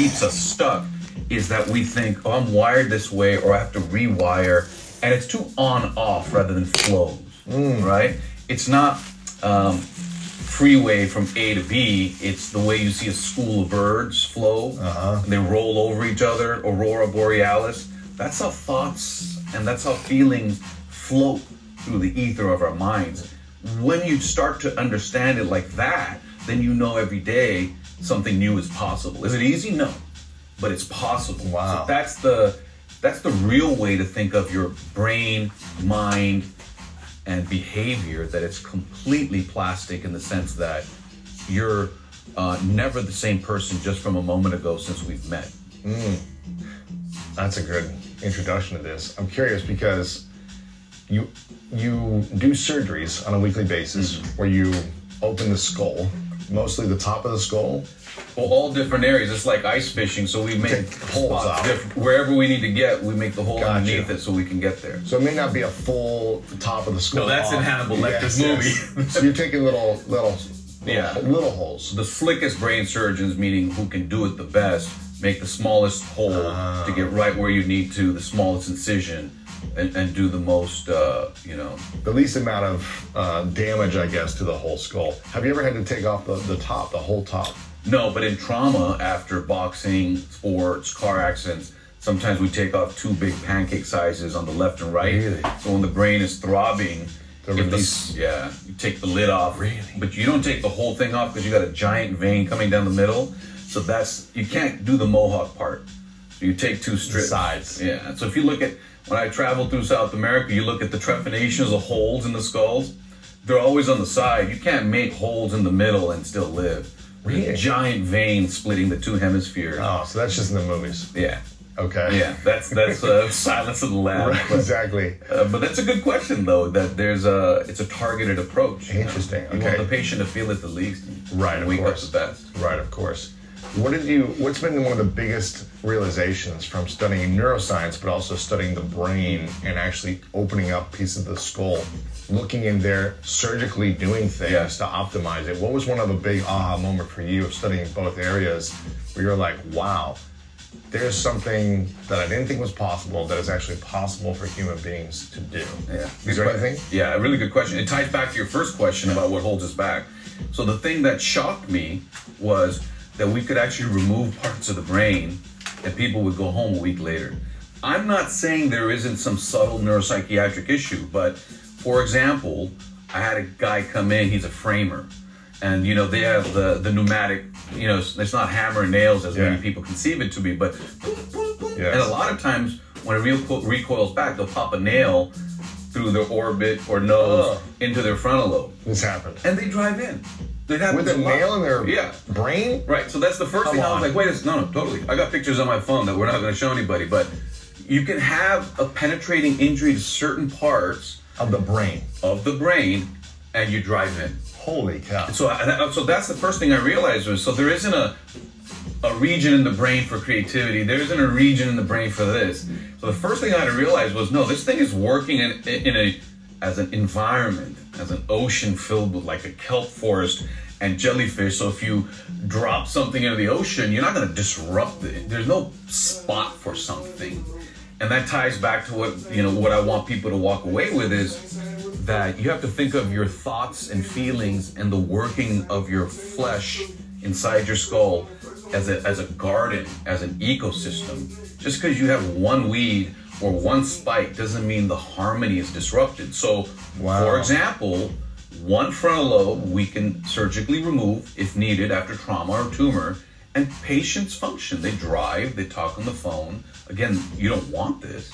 keeps us stuck is that we think, oh, I'm wired this way, or I have to rewire, and it's too on off rather than flows, right? It's not um, freeway from A to B. It's the way you see a school of birds flow. Uh-huh. They roll over each other, aurora borealis. That's how thoughts and that's how feelings float through the ether of our minds. When you start to understand it like that, then you know every day something new is possible. Is it easy? No, but it's possible. Wow. So that's the that's the real way to think of your brain, mind, and behavior. That it's completely plastic in the sense that you're uh, never the same person just from a moment ago since we've met. That's a good introduction to this. I'm curious because you you do surgeries on a weekly basis Mm-hmm. where you open the skull, mostly the top of the skull. Well, all different areas. It's like ice fishing, so we make Take holes out. wherever we need to get. We make the hole Gotcha. underneath it so we can get there. So it may not be a full top of the skull. No, that's in off. Hannibal Lecter's yes. movie. so you're taking little little Yeah. little holes. The slickest brain surgeons, meaning who can do it the best, make the smallest hole ah. to get right where you need to, the smallest incision, and, and do the most, uh, you know. The least amount of uh, damage, I guess, to the whole skull. Have you ever had to take off the, the top, the whole top? No, but in trauma, after boxing, sports, car accidents, sometimes we take off two big pancake sizes on the left and right. Really? So when the brain is throbbing, The if the- yeah, you take the lid off. Really? But you don't take the whole thing off because you got a giant vein coming down the middle. So that's you can't do the mohawk part. So you take two strips. sides. Yeah. So if you look at when I travel through South America, you look at the trephinations, the holes in the skulls. They're always on the side. You can't make holes in the middle and still live. Really? Giant vein splitting the two hemispheres. Oh, so that's just in the movies. Yeah. Okay. Yeah. That's that's uh, Silence of the Lambs. Right, exactly. Uh, but that's a good question, though. That there's a it's a targeted approach. you know? Interesting, You okay. want the patient to feel it the least, and Right, of wake course. up the best. Right, of course. What did you? What's been one of the biggest realizations from studying neuroscience, but also studying the brain and actually opening up pieces of the skull, looking in there, surgically doing things Yeah. to optimize it? What was one of the big aha moment for you of studying both areas, where you're like, wow, there's something that I didn't think was possible that is actually possible for human beings to do. Yeah. Is there anything? Yeah, a really good question. It ties back to your first question about what holds us back. So the thing that shocked me was that we could actually remove parts of the brain and people would go home a week later. I'm not saying there isn't some subtle neuropsychiatric issue, but for example, I had a guy come in, he's a framer. And you know, they have the the pneumatic, you know, it's not hammer and nails as Yeah. many people conceive it to be, but Yes. and a lot of times when it reco- recoils back, they'll pop a nail through their orbit or nose into their frontal lobe, This happened and they drive in. That happens with a nail in their yeah. brain. Right. So that's the first Come thing I was like, wait a second. No, no, totally. I got pictures on my phone that we're not going to show anybody, but you can have a penetrating injury to certain parts Of the brain. of the brain, and you drive in. Holy cow. So, I, so that's the first thing I realized was so there isn't a a region in the brain for creativity. There isn't a region in the brain for this. So the first thing I had to realize was no, this thing is working in, in a as an environment, as an ocean filled with like a kelp forest and jellyfish. So if you drop something into the ocean, you're not going to disrupt it. There's no spot for something. And that ties back to what you know what I want people to walk away with is that you have to think of your thoughts and feelings and the working of your flesh inside your skull as a, as a garden, as an ecosystem. Just because you have one weed or one spike doesn't mean the harmony is disrupted. So, Wow. for example, one frontal lobe we can surgically remove if needed after trauma or tumor, and patients function. They drive, they talk on the phone. Again, you don't want this.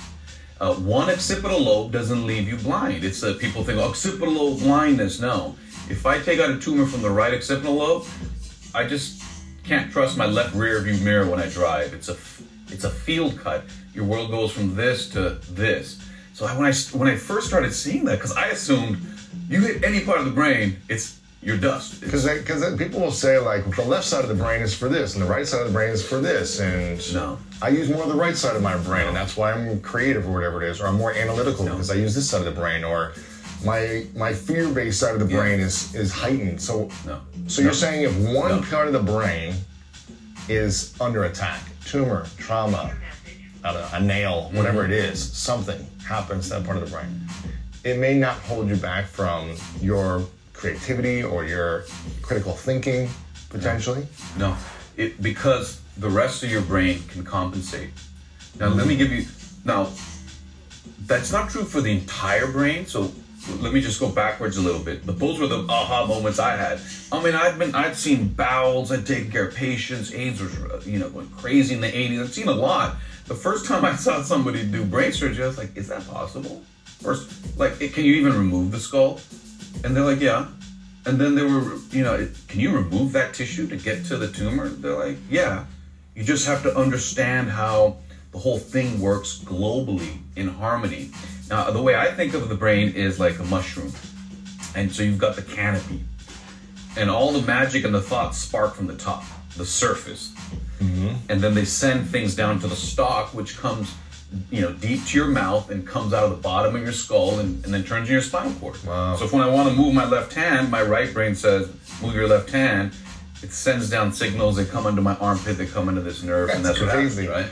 Uh, one occipital lobe doesn't leave you blind. It's uh, people think occipital lobe blindness. No, if I take out a tumor from the right occipital lobe, I just can't trust my left rear view mirror when I drive. It's a it's a field cut. Your world goes from this to this. So I, when I when I first started seeing that, because I assumed you hit any part of the brain, it's your dust. Because because people will say like the left side of the brain is for this and the right side of the brain is for this and No. I use more of the right side of my brain and that's why I'm creative or whatever it is or I'm more analytical because I use this side of the brain or my my fear based side of the Yeah. brain is is heightened so No. so you're saying if one No. part of the brain is under attack. Tumor, trauma, know, a nail, whatever it is, something happens to that part of the brain. It may not hold you back from your creativity or your critical thinking potentially. No, it because the rest of your brain can compensate. Now let me give you now. That's not true for the entire brain. So let me just go backwards a little bit. But those were the aha moments I had. I mean, I've been I've seen bowels. I've taken care of patients. AIDS was you know going crazy in the '80s. I've seen a lot. The first time I saw somebody do brain surgery, I was like, "Is that possible?" First, like, can you even remove the skull? And they're like, "Yeah." And then they were, you know, can you remove that tissue to get to the tumor? They're like, "Yeah." You just have to understand how the whole thing works globally in harmony. Now, the way I think of the brain is like a mushroom. And so you've got the canopy, and all the magic and the thoughts spark from the top, the surface. Mm-hmm. And then they send things down to the stalk, which comes, you know, deep to your mouth and comes out of the bottom of your skull and, and then turns in your spinal cord. Wow. So if when I want to move my left hand, my right brain says, move your left hand. It sends down signals. They come into my armpit. They come into this nerve, and That's that's what happens, right?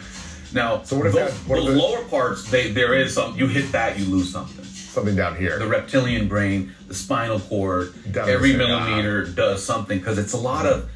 Now, So what if the, that- what the lower parts, they there is some. You hit that, you lose something. Something down here. The reptilian brain, the spinal cord, every millimeter does something because it's a lot of.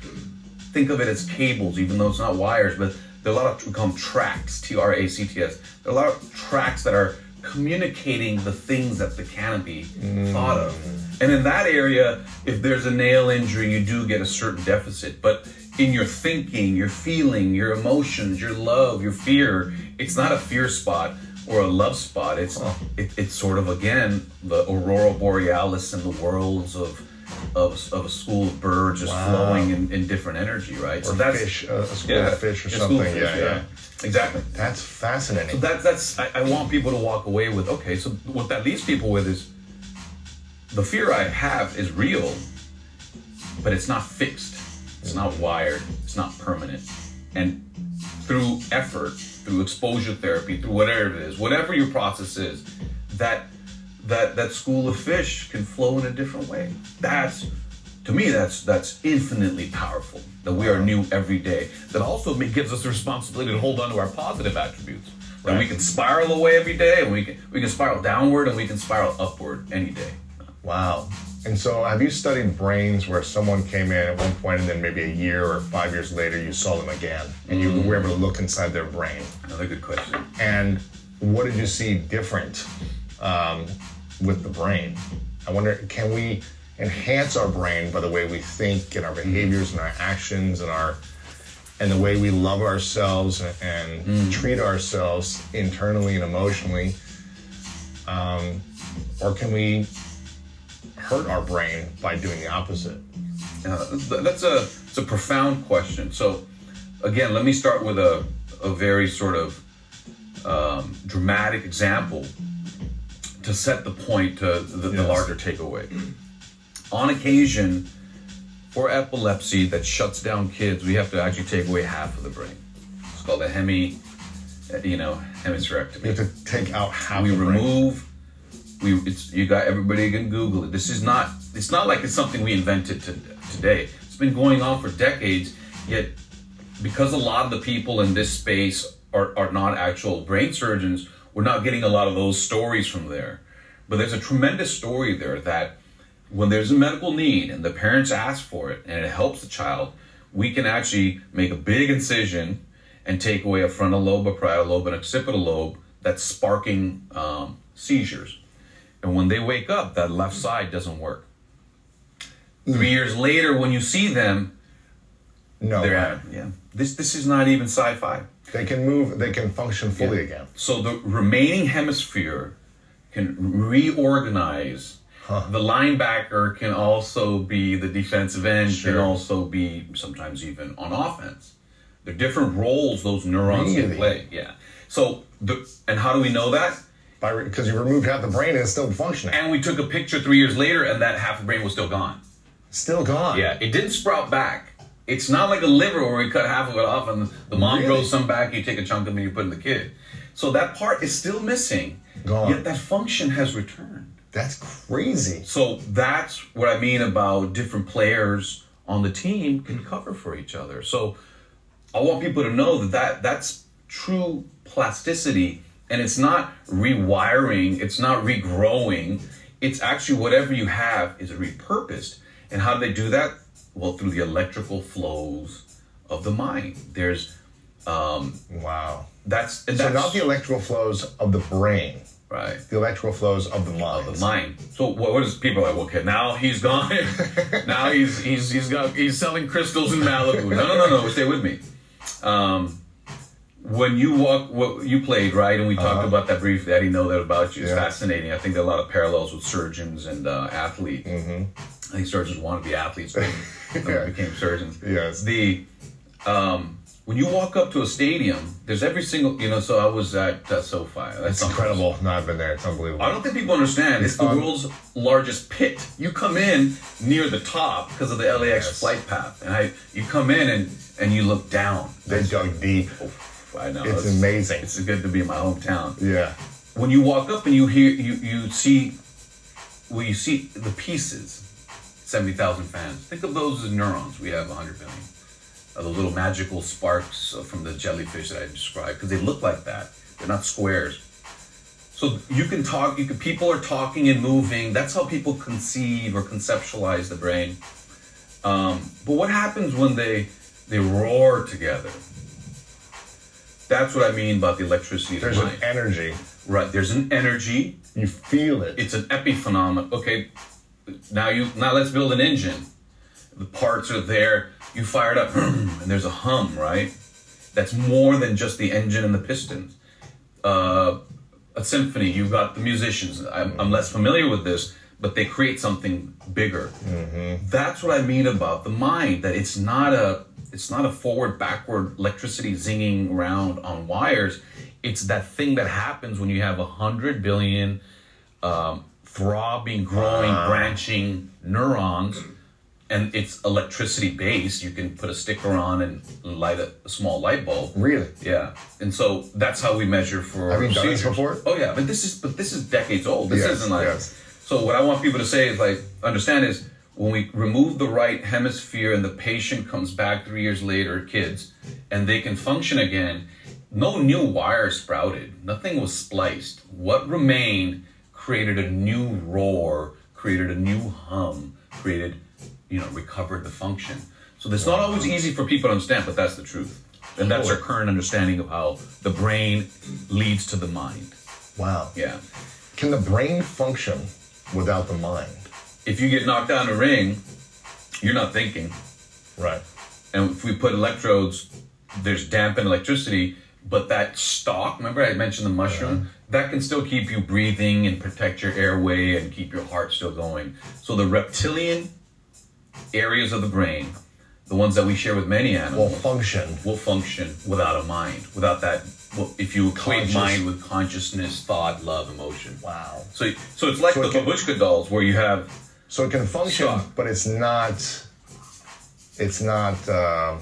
Think of it as cables, even though it's not wires, but there are a lot of we call them tracks, T R A C T S. There are a lot of tracks that are communicating the things that the canopy mm. thought of. And in that area, if there's a nail injury, you do get a certain deficit. But in your thinking, your feeling, your emotions, your love, your fear, it's not a fear spot or a love spot. It's it, it's sort of again the aurora borealis and the worlds of of, of a school of birds just Wow. flowing in, in different energy, right? or fish, uh, a school of fish or something. fish, yeah, yeah, exactly. That's fascinating. So that, that's I, I want people to walk away with. Okay, so what that leaves people with is the fear I have is real, but it's not fixed. It's not wired. It's not permanent. And through effort, through exposure therapy, through whatever it is, whatever your process is, that that that school of fish can flow in a different way. That's to me that's that's infinitely powerful. That we are new every day. That also gives us the responsibility to hold on to our positive attributes. That we can spiral away every day, and we can we can spiral downward, and we can spiral upward any day. Wow. And so, have you studied brains where someone came in at one point and then maybe a year or five years later you saw them again and you were able to look inside their brain? Another good question. And what did you see different um, with the brain? I wonder, can we enhance our brain by the way we think and our behaviors and our actions and our and the way we love ourselves and, and treat ourselves internally and emotionally? Um, or can we hurt our brain by doing the opposite? Uh, that's a it's a profound question. So, again, let me start with a a very sort of um, dramatic example to set the point to the, the larger takeaway. On occasion, for epilepsy that shuts down kids, we have to actually take away half of the brain. It's called a hemi, you know, hemispherectomy You have to take out half we the brain. remove we it's you got everybody can google it this is not it's not like it's something we invented to, today it's been going on for decades yet because a lot of the people in this space are, are not actual brain surgeons we're not getting a lot of those stories from there but there's a tremendous story there that when there's a medical need and the parents ask for it and it helps the child we can actually make a big incision and take away a frontal lobe a parietal lobe an occipital lobe that's sparking um, seizures and when they wake up, that left side doesn't work. Three years later, when you see them, no, they're at yeah. This this is not even sci-fi. They can move. They can function fully Yeah. again. So the remaining hemisphere can reorganize. The linebacker can also be the defensive end. Can also be sometimes even on offense. They're different roles those neurons can play. Yeah. So the and how do we know that? By because you removed half the brain and it's still functioning. And we took a picture three years later, and that half the brain was still gone. Still gone. Yeah, it didn't sprout back. It's not like a liver where we cut half of it off and the mom Really? grows some back, you take a chunk of it and you put in the kid. So that part is still missing. Gone. Yet that function has returned. That's crazy. So that's what I mean about different players on the team can cover for each other. So I want people to know that, that that's true plasticity and it's not rewiring, it's not regrowing. It's actually whatever you have is repurposed. And how do they do that? Well, through the electrical flows of the mind. There's um, Wow. that's and So not the electrical flows of the brain, right. the electrical flows of the mind. the mind. So what, what is people are like? Okay, now he's gone. now he's he's he's got he's selling crystals in Malibu. No, no, no, no. Stay with me. Um, when you walk, what you played right, and we talked about that briefly. I didn't know that about you. It's Uh-huh. Yeah. fascinating. I think there are a lot of parallels with surgeons and uh, athletes. Mm-hmm. I think surgeons want to be athletes, but Yeah. became surgeons. Yes. The um, when you walk up to a stadium, there's every single you know. So I was at uh, SoFi. That's It's incredible. No, I've been there. It's unbelievable. I don't think people understand. It's the Um, world's largest pit. You come in near the top because of the LAX Yes. flight path, and I you come in and and you look down. They dug deep. I know It's amazing. It's good to be in my hometown. Yeah. When you walk up and you hear you you see, well you see the pieces. Seventy thousand fans. Think of those as neurons. We have hundred billion. Uh, the little magical sparks from the jellyfish that I described because they look like that. They're not squares. So you can talk. You can. People are talking and moving. That's how people conceive or conceptualize the brain. Um, but what happens when they they roar together? That's what I mean about the electricity There's the an energy. right. There's an energy. You feel it. It's an epiphenomenon. Okay. Now you now let's build an engine. The parts are there. You fire it up, and there's a hum, right? That's more than just the engine and the pistons. Uh, a symphony. You've got the musicians. I'm, I'm less familiar with this, but they create something bigger. That's what I mean about the mind. That it's not a it's not a forward backward electricity zinging around on wires. It's that thing that happens when you have a hundred billion um, throbbing, growing, branching neurons, and it's electricity based. You can put a sticker on and light a, a small light bulb. really. Yeah, and so that's how we measure for. Have you done this before? Oh yeah, but this is but this is decades old. This Yes, isn't like. yes. So what I want people to say is like understand is when we remove the right hemisphere and the patient comes back three years later, kids, and they can function again. No new wire sprouted. Nothing was spliced. What remained created a new roar, created a new hum, created, you know, recovered the function. So it's not always easy for people to understand, but that's the truth. And that's our current understanding of how the brain leads to the mind. Wow. Yeah. Can the brain function without the mind? If you get knocked down in a ring, you're not thinking. Right. And if we put electrodes, there's dampened electricity, but that stalk, remember I mentioned the mushroom? That can still keep you breathing and protect your airway and keep your heart still going. So the reptilian areas of the brain, the ones that we share with many animals, Will function. will function without a mind, without that. Well, if you equate mind with consciousness, thought, love, emotion. Wow. So, so it's like So the it can- babushka dolls, where you have So it can function, but it's not. It's not. Um,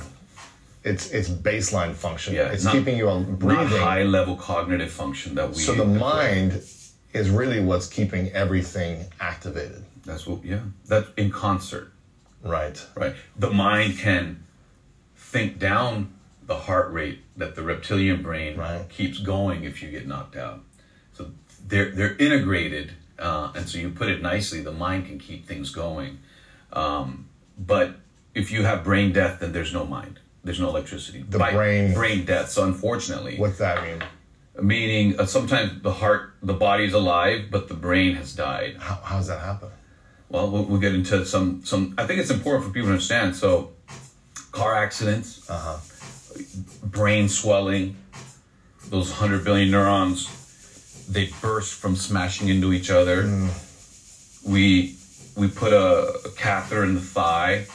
it's it's baseline function. Yeah, it's not- keeping you on not high level cognitive function that we. so the mind is really what's keeping everything activated. That's what. Yeah, that in concert, Right. right? The mind can think down the heart rate that the reptilian brain Right. keeps going if you get knocked out. So they're they're integrated, uh, and so you put it nicely. The mind can keep things going, um, but if you have brain death, then there's no mind. There's no electricity. The brain- brain death. So unfortunately, What's that mean? meaning uh, sometimes the heart, the body's alive, but the brain has died. How, how does that happen? Well, we'll, we'll get into some some. I think it's important for people to understand. So, car accidents, Uh huh. brain swelling, those hundred billion neurons, they burst from smashing into each other. We we put a, a catheter in the thigh,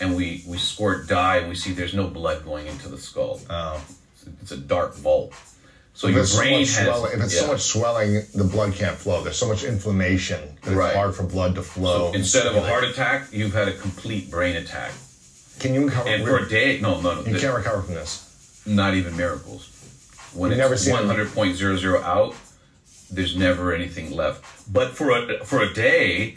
and we we squirt dye, and we see there's no blood going into the skull. Oh. It's a dark vault. So If your there's so brain has swelling, if it's so much swelling, the blood can't flow. There's so much inflammation that Right. it's hard for blood to flow. Instead of a heart attack, you've had a complete brain attack. can you recover? And for a day, no, no, no. you can't recover from this. not even miracles. When You've never it's seen one hundred point zero zero out, there's never anything left. But for a for a day,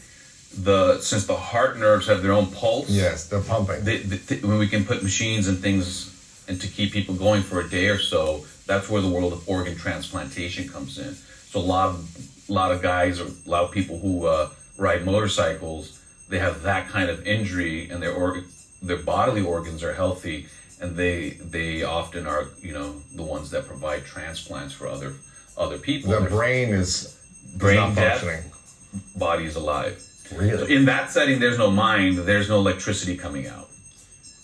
the since the heart nerves have their own pulse, Yes, they're pumping. they, they, when we can put machines and things and to keep people going for a day or so. That's where the world of organ transplantation comes in. So a lot of a lot of guys or a lot of people who uh, ride motorcycles, they have that kind of injury, and their organ, their bodily organs are healthy, and they they often are you know the ones that provide transplants for other other people. The Their brain is brain not death, functioning. body is alive. Really? In that setting, there's no mind, there's no electricity coming out.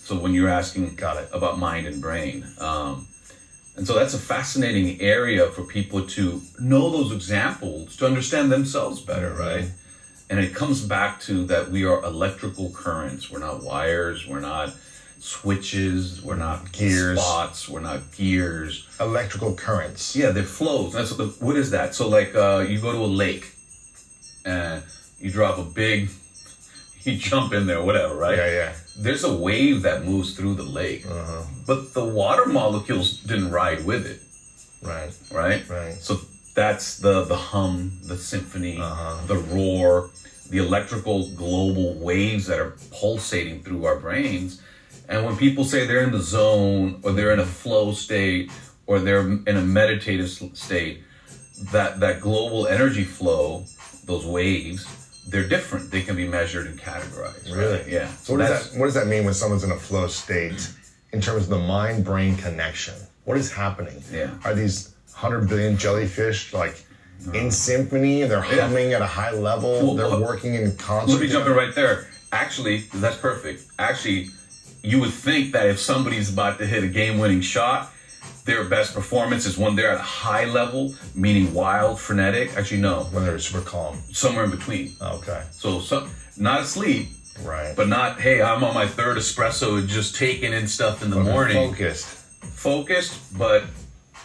So when you're asking Got it. about mind and brain, um, and so that's a fascinating area for people to know those examples to understand themselves better, Mm-hmm. right? And it comes back to that we are electrical currents. We're not wires. We're not switches. We're not Gears. spots. We're not gears. Electrical currents. Yeah, they're flows. That's what. The, what is that? So like, uh, you go to a lake, and you drop a big, you jump in there, whatever, right? Yeah, yeah. There's a wave that moves through the lake, Uh-huh. but the water molecules didn't ride with it, Right. right? Right. So that's the the hum, the symphony, Uh-huh. the roar, the electrical global waves that are pulsating through our brains. And when people say they're in the zone or they're in a flow state or they're in a meditative state, that that global energy flow, those waves, they're different. They can be measured and categorized. right? Really? Yeah. So what does that what does that mean when someone's in a flow state in terms of the mind brain connection? What is happening? Yeah. Are these hundred billion jellyfish like in symphony and they're Yeah. humming at a high level? Well, they're uh, working in concert. Let me jump in right there. Actually, that's perfect. Actually, you would think that if somebody's about to hit a game-winning shot, their best performance is when they're at a high level, meaning wild, frenetic. Actually, no, when they're super calm. somewhere in between. Oh, okay. So, so not asleep, Right. but not hey, I'm on my third espresso, and just taking in stuff in the morning. Focused. Focused, but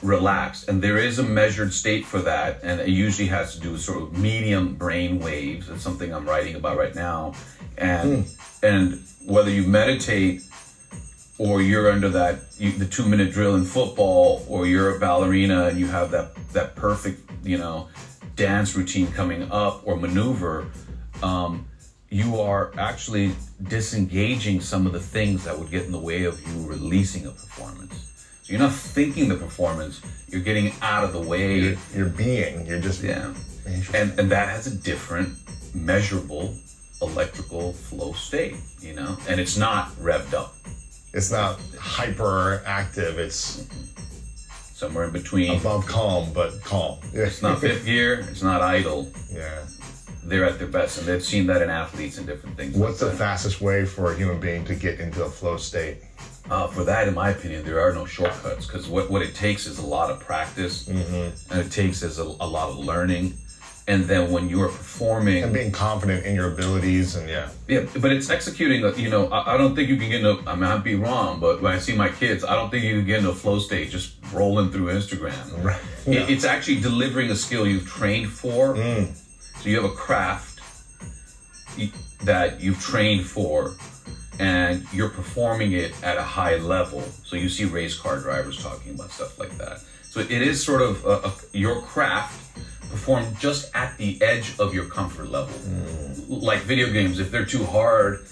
relaxed. And there is a measured state for that, and it usually has to do with sort of medium brain waves. That's something I'm writing about right now. And hmm. and whether you meditate or you're under that you, the two minute drill in football, or you're a ballerina and you have that that perfect you know dance routine coming up or maneuver, um, you are actually disengaging some of the things that would get in the way of you releasing a performance. So you're not thinking the performance; you're getting out of the way. You're, you're being. You're just. Yeah. And and that has a different measurable electrical flow state, you know? And it's not revved up. It's not hyperactive. It's Somewhere in between. above calm, but calm. Yeah. It's not fifth gear, it's not idle. yeah. They're at their best. And they've seen that in athletes and different things. What's the that. fastest way for a human being to get into a flow state? Uh, for that, in my opinion, there are no shortcuts because what, what it takes is a lot of practice Mm-hmm. and it takes is a, a lot of learning. And then when you are performing, And being confident in your abilities and yeah. Yeah, but it's executing. You know, I, I don't think you can get into. I mean, I'd be wrong, but when I see my kids, I don't think you can get into a flow state just rolling through Instagram. Right. It- Yeah. it's actually delivering a skill you've trained for. mm. So you have a craft that you've trained for, and you're performing it at a high level. So you see race car drivers talking about stuff like that. So it is sort of a, a, your craft performed just at the edge of your comfort level. Like video games, if they're too hard,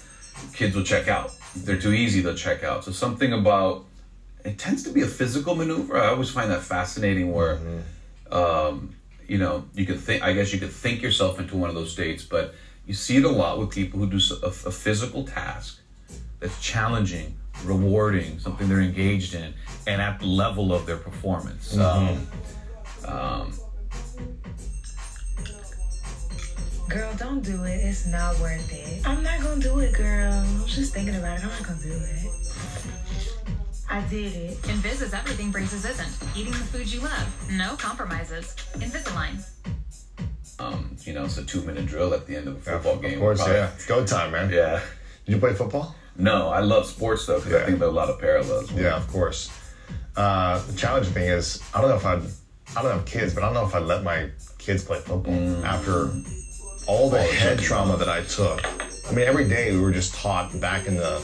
kids will check out. If they're too easy, they'll check out. So something about it tends to be a physical maneuver. I always find that fascinating where um, you know, you could think. I guess you could think yourself into one of those states, but you see it a lot with people who do a physical task that's challenging, rewarding, something they're engaged in, and at the level of their performance. Um, um, Girl, don't do it. It's not worth it. I'm not gonna do it, girl. I was just thinking about it. I'm not gonna do it. I did it. Invis is everything Braces isn't. Eating the food you love. No compromises. Invisalign. um, you know, it's a two-minute drill at the end of a football game. Of course, Probably- yeah. It's go time, man. Yeah. Did you play football? No, I love sports though because I think there are a lot of parallels. Yeah, of course. Uh, the challenging thing is, I don't know if I'd, I don't have kids, but I don't know if I'd let my kids play football Mm. after all the head trauma that I took. I mean, every day we were just taught back in the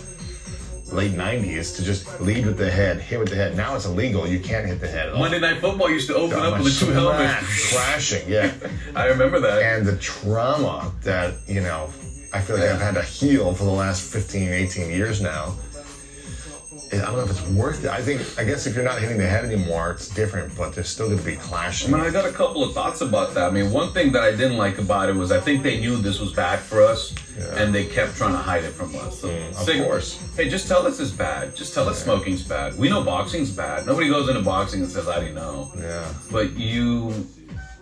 late 90s to just lead with the head, hit with the head. Now it's illegal. You can't hit the head. Monday Night Football used to open up with the two helmets. crashing, yeah. I remember that. and the trauma that you know i feel like i've had to heal for the last 15 18 years now I don't know if it's worth it. I think, I guess if you're not hitting the head anymore, it's different, but there's still going to be clashing. I mean, I got a couple of thoughts about that. I mean, one thing that I didn't like about it was I think they knew this was bad for us, Yeah. and they kept trying to hide it from us. So, Mm, of cig- course. Hey, just tell us it's bad. Just tell us smoking's bad. We know boxing's bad. Nobody goes into boxing and says, "I didn't know." Yeah. But you,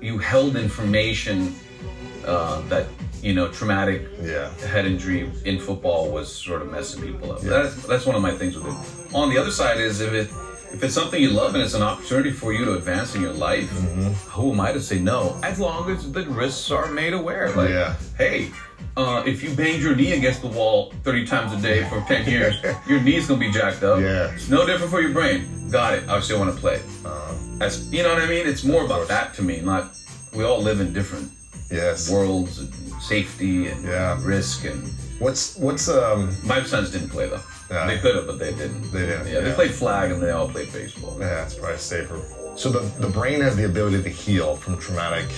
you held information uh, that you know traumatic Yeah. head injury in football was sort of messing people up. Yeah. That's that's one of my things with it. On the other side is if it if it's something you love and it's an opportunity for you to advance in your life, Mm-hmm. who am I to say no? As long as the risks are made aware. Like, Yeah. hey, uh, if you banged your knee against the wall 30 times a day for 10 years, your knee's gonna be jacked up. Yeah. It's no different for your brain. Got it. I still want to play. Uh, That's you know what I mean. It's more about that to me. Not we all live in different yes. worlds and safety and Yeah. risk and What's, what's, um, my sons didn't play though. Yeah. They could have, but they didn't. They didn't, Yeah, they played flag and they all played baseball. yeah, it's probably safer. So the, the brain has the ability to heal from traumatic,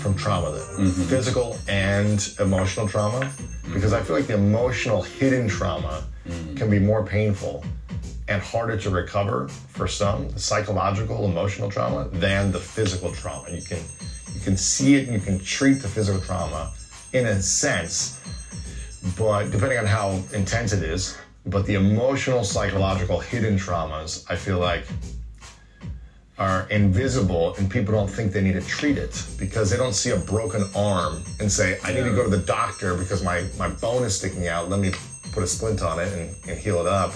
from trauma then. Mm-hmm. Physical and emotional trauma. Because I feel like the emotional hidden trauma Mm. can be more painful and harder to recover for some, psychological, emotional trauma, than the physical trauma. You can you can see it and you can treat the physical trauma in a sense, but depending on how intense it is, but the emotional, psychological, hidden traumas, I feel like are invisible and people don't think they need to treat it because they don't see a broken arm and say, I need to go to the doctor because my, my bone is sticking out. Let me put a splint on it and, and heal it up.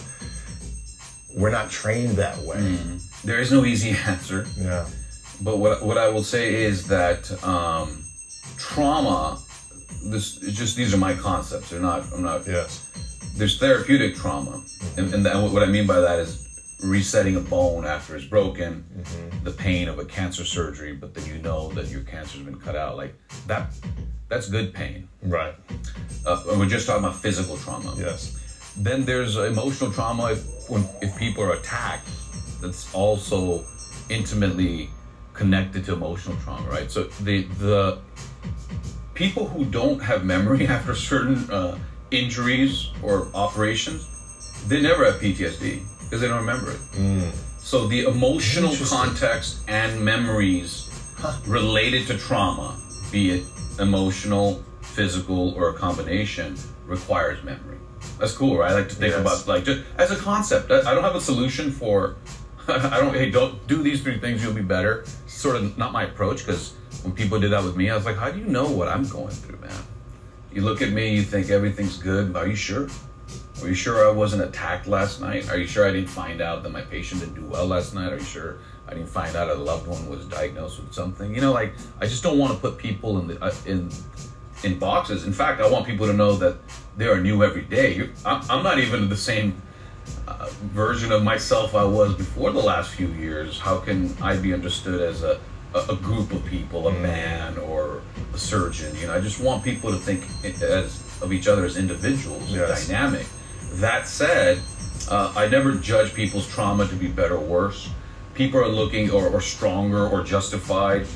We're not trained that way. Mm-hmm. There is no easy answer, Yeah. But what what I will say is that um, trauma. This just these are my concepts. They're not. I'm not. Yes. There's therapeutic trauma, and, and that, what I mean by that is resetting a bone after it's broken, the pain of a cancer surgery, but then you know that your cancer's been cut out. Like that. That's good pain. Right. Uh, we're just talking about physical trauma. Yes. Then there's emotional trauma if when if people are attacked. That's also intimately connected to emotional trauma, right? So the the people who don't have memory after certain uh, injuries or operations, they never have PTSD because they don't remember it. So the emotional context and memories related to trauma, be it emotional, physical, or a combination, requires memory. That's cool, right? I like to think Yes. about like just as a concept. I I don't have a solution for. I don't. Hey, don't do these three things. You'll be better. Sort of not my approach because when people did that with me, I was like, how do you know what I'm going through, man? You look at me, you think everything's good. Are you sure? Are you sure I wasn't attacked last night? Are you sure I didn't find out that my patient didn't do well last night? Are you sure I didn't find out a loved one was diagnosed with something? You know, like I just don't want to put people in the uh, in in boxes. In fact, I want people to know that they are new every day. I'm, I'm not even the same uh, version of myself I was before the last few years. How can I be understood as a a, group of people, a man or a surgeon? You know, I just want people to think as of each other as individuals, and Yes. dynamic. That said, uh, I never judge people's trauma to be better or worse. People are looking or, or stronger or justified.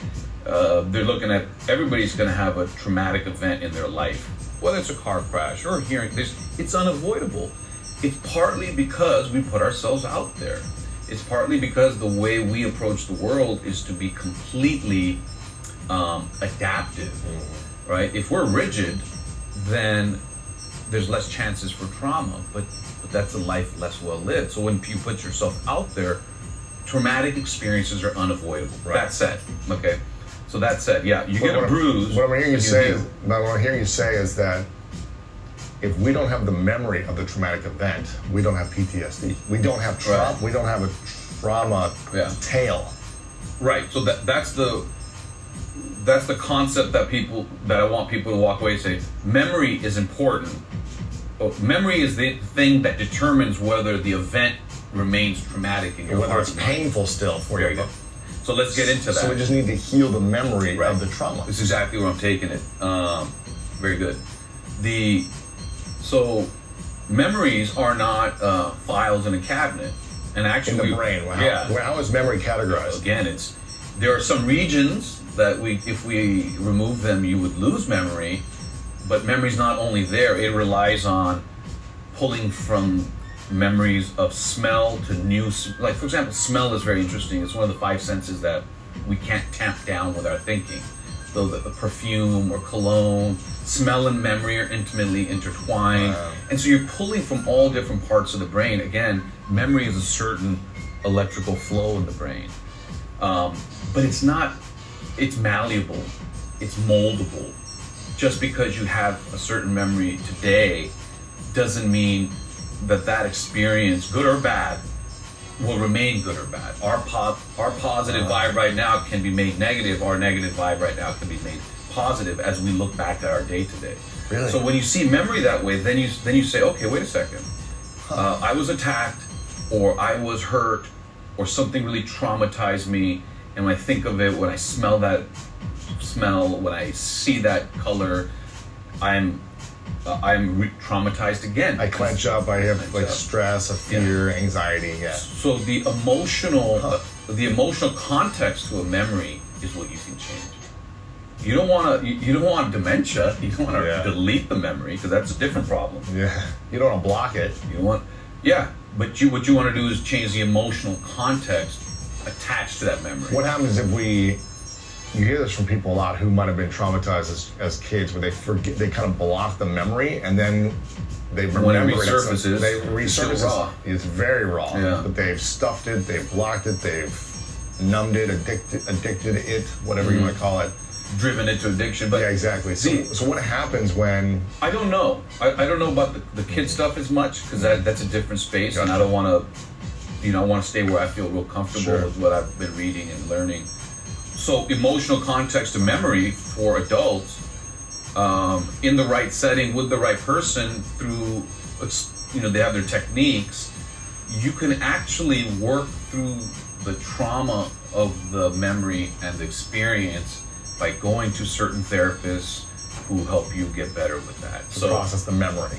Uh, they're looking at everybody's going to have a traumatic event in their life, whether it's a car crash or a hearing. It's unavoidable. It's partly because we put ourselves out there. It's partly because the way we approach the world is to be completely um, adaptive, right? If we're rigid, then there's less chances for trauma, but, but that's a life less well lived. So when you put yourself out there, traumatic experiences are unavoidable. Right. That said, okay. So that said, yeah, you get a bruise. What I'm hearing you but say is, what I'm hearing you say is that if we don't have the memory of the traumatic event, we don't have PTSD. We don't have trauma. Right. We don't have a trauma Yeah. tail. Right. So that that's the that's the concept that people that I want people to walk away and say memory is important. But memory is the thing that determines whether the event remains traumatic in your Whether heart it's painful still for There you. go. So let's get into that. So we just need to heal the memory Right. of the trauma. This is exactly where I'm taking it. Um, very good. The so memories are not uh, files in a cabinet, and In actually, the brain. How, yeah. how is memory categorized? Again, it's there are some regions that we, if we remove them, you would lose memory. But memory's not only there; it relies on pulling from memories of smell to new, like for example, smell is very interesting. It's one of the five senses that we can't tamp down with our thinking. So the, the perfume or cologne, smell and memory are intimately intertwined, Wow. and so you're pulling from all different parts of the brain. Again, memory is a certain electrical flow in the brain, um, but it's not. It's malleable. It's moldable. Just because you have a certain memory today doesn't mean that that experience, good or bad, will remain good or bad. Our po- our positive vibe right now can be made negative. Our negative vibe right now can be made positive as we look back at our day today. Really? So when you see memory that way, then you then you say, okay, wait a second. Uh, I was attacked, or I was hurt, or something really traumatized me. And when I think of it, when I smell that smell, when I see that color, I'm uh, I'm re- traumatized again. I clench up. I have like up. stress, a fear, anxiety. Yeah. So the emotional, uh, the emotional context to a memory is what you can change. You don't want to. You, you don't want dementia. You don't want to Yeah. delete the memory because that's a different problem. Yeah. You don't want to block it. You want, yeah. But you, what you want to do is change the emotional context attached to that memory. What happens if we? You hear this from people a lot who might have been traumatized as, as kids, where they forget, they kind of block the memory, and then they remember When it it. It's- resurfaces, they it's raw. It's very raw. Yeah. But they've stuffed it, they've blocked it, they've numbed it, addicted, addicted it, whatever Mm-hmm. you want to call it. Driven into addiction? But Yeah, exactly. So, See- so what happens when? I don't know. I, I don't know about the, the kid stuff as much because that, that's a different space, and I don't want to, you know, I want to stay where I feel real comfortable Sure. with what I've been reading and learning. So emotional context to memory for adults, um, in the right setting with the right person through, you know, they have their techniques. You can actually work through the trauma of the memory and the experience by going to certain therapists who help you get better with that. to process the memory.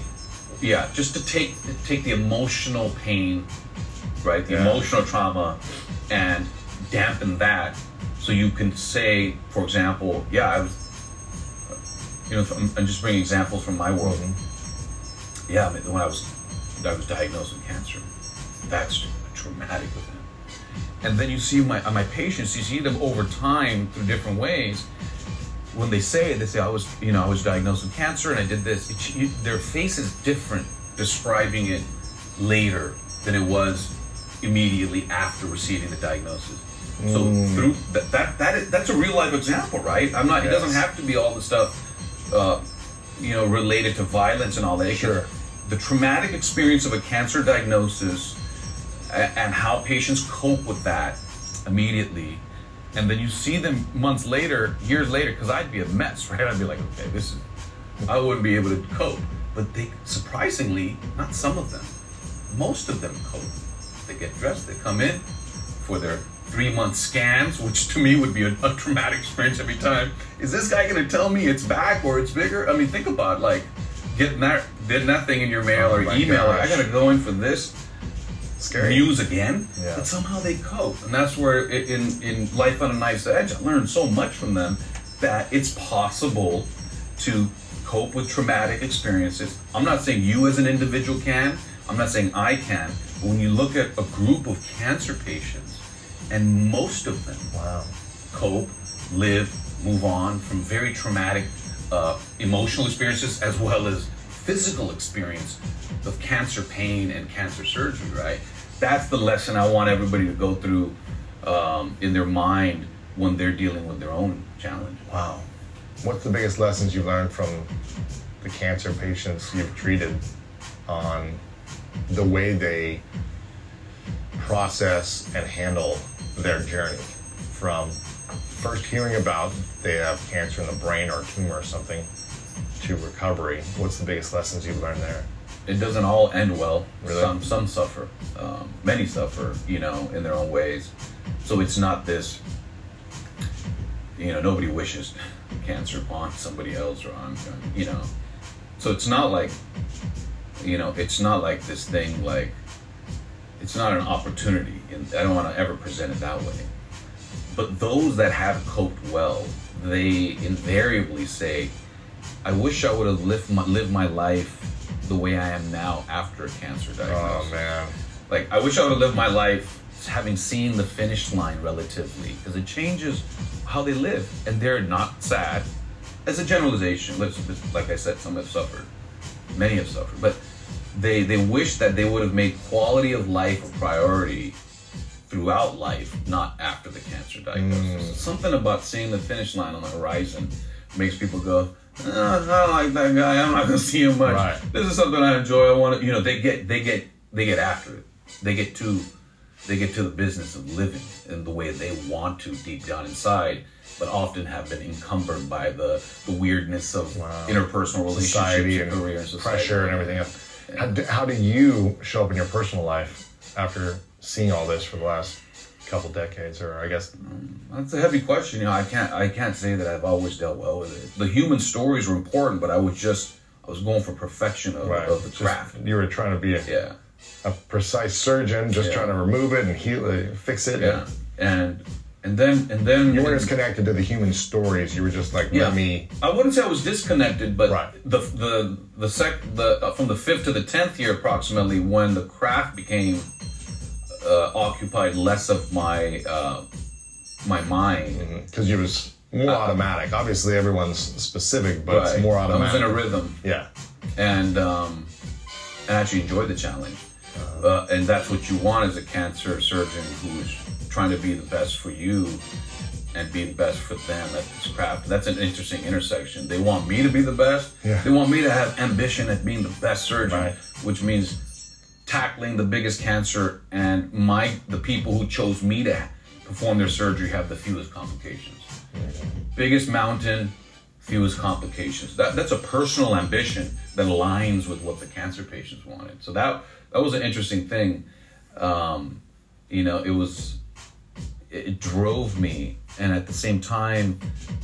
Yeah, just to take take the emotional pain, right? The Yeah. emotional trauma, and dampen that, so you can say, for example, yeah, I was, you know, I'm, I'm just bringing examples from my world. Mm-hmm. Yeah, I mean, when I was I was diagnosed with cancer, that's traumatic with them. And then you see my my patients, you see them over time through different ways when they say it, they say I was, you know, I was diagnosed with cancer and I did this. It, you, their face is different describing it later than it was immediately after receiving the diagnosis. So through that, that that is, that's a real life example, right? I'm not. It doesn't have to be all the stuff, uh, you know, related to violence and all that. Sure. The traumatic experience of a cancer diagnosis and how patients cope with that immediately. And then you see them months later years later because i'd be a mess right? I'd be like okay this is i wouldn't be able to cope. But they surprisingly not some of them most of them cope. They get dressed they come in for their three month scans which to me would be a, a traumatic experience every time. Is this guy going to tell me it's back or it's bigger? I mean think about like getting that getting that thing in your mail Oh or email like, i gotta go in for this Scary. news again, Yeah. but somehow they cope, and that's where in in Life on a Knife's Edge, I learned so much from them that it's possible to cope with traumatic experiences. I'm not saying you as an individual can. I'm not saying I can. But when you look at a group of cancer patients, and most of them Wow. cope, live, move on from very traumatic uh, emotional experiences as well as physical experience of cancer pain and cancer surgery, right? That's the lesson I want everybody to go through um, in their mind when they're dealing with their own challenge. Wow. What's the biggest lessons you learned from the cancer patients you've treated on the way they process and handle their journey from first hearing about they have cancer in the brain or a tumor or something to recovery? What's the biggest lessons you've learned there? It doesn't all end well. Really? Some some suffer. Um, many suffer, you know, in their own ways. So it's not this. You know, nobody wishes cancer upon somebody else or on, you know. So it's not like, you know, it's not like this thing like. It's not an opportunity, and I don't want to ever present it that way. But those that have coped well, they invariably say, I wish I would have lived my, lived my life the way I am now after a cancer oh, diagnosis. Oh man. Like, I wish I would have lived my life having seen the finish line relatively, because it changes how they live, and they're not sad. As a generalization, like I said, some have suffered, many have suffered, but they they wish that they would have made quality of life a priority throughout life, not after the cancer diagnosis. Mm. Something about seeing the finish line on the horizon makes people go, "Uh, I like that guy. I'm not gonna see him much. Right. This is something I enjoy. I want to, you know, they get they get they get after it. They get to they get to the business of living in the way they want to deep down inside, but often have been encumbered by the the weirdness of Wow. interpersonal relationships, Society and career, and society. pressure and everything else. How do, how do you show up in your personal life after seeing all this for the last couple decades, or I guess That's a heavy question. You know, I can't I can't say that I've always dealt well with it. The human stories were important, but I was just I was going for perfection of, right, of the just- craft. you were trying to be a, Yeah, a precise surgeon, just Yeah. trying to remove it and heal it, fix it. yeah, and and then and then You weren't as connected to the human stories. You were just like, Yeah. let me. I wouldn't say I was disconnected, but Right. the the the sec the uh, from the fifth to the tenth year approximately when the craft became uh, occupied less of my uh, my mind. Because you was more automatic. Obviously, everyone's specific, but it's Uh, Right. more I was automatic. in a rhythm. yeah. and um, and actually enjoyed the challenge. Uh, and that's what you want as a cancer surgeon who's trying to be the best for you and be the best for them at this craft. That's an interesting intersection. They want me to be the best. Yeah. They want me to have ambition at being the best surgeon, Right. which means tackling the biggest cancer and my the people who chose me to perform their surgery have the fewest complications. Biggest mountain, fewest complications. That that's a personal ambition that aligns with what the cancer patients wanted. So that that was an interesting thing. Um, you know, it was it, it drove me, and at the same time,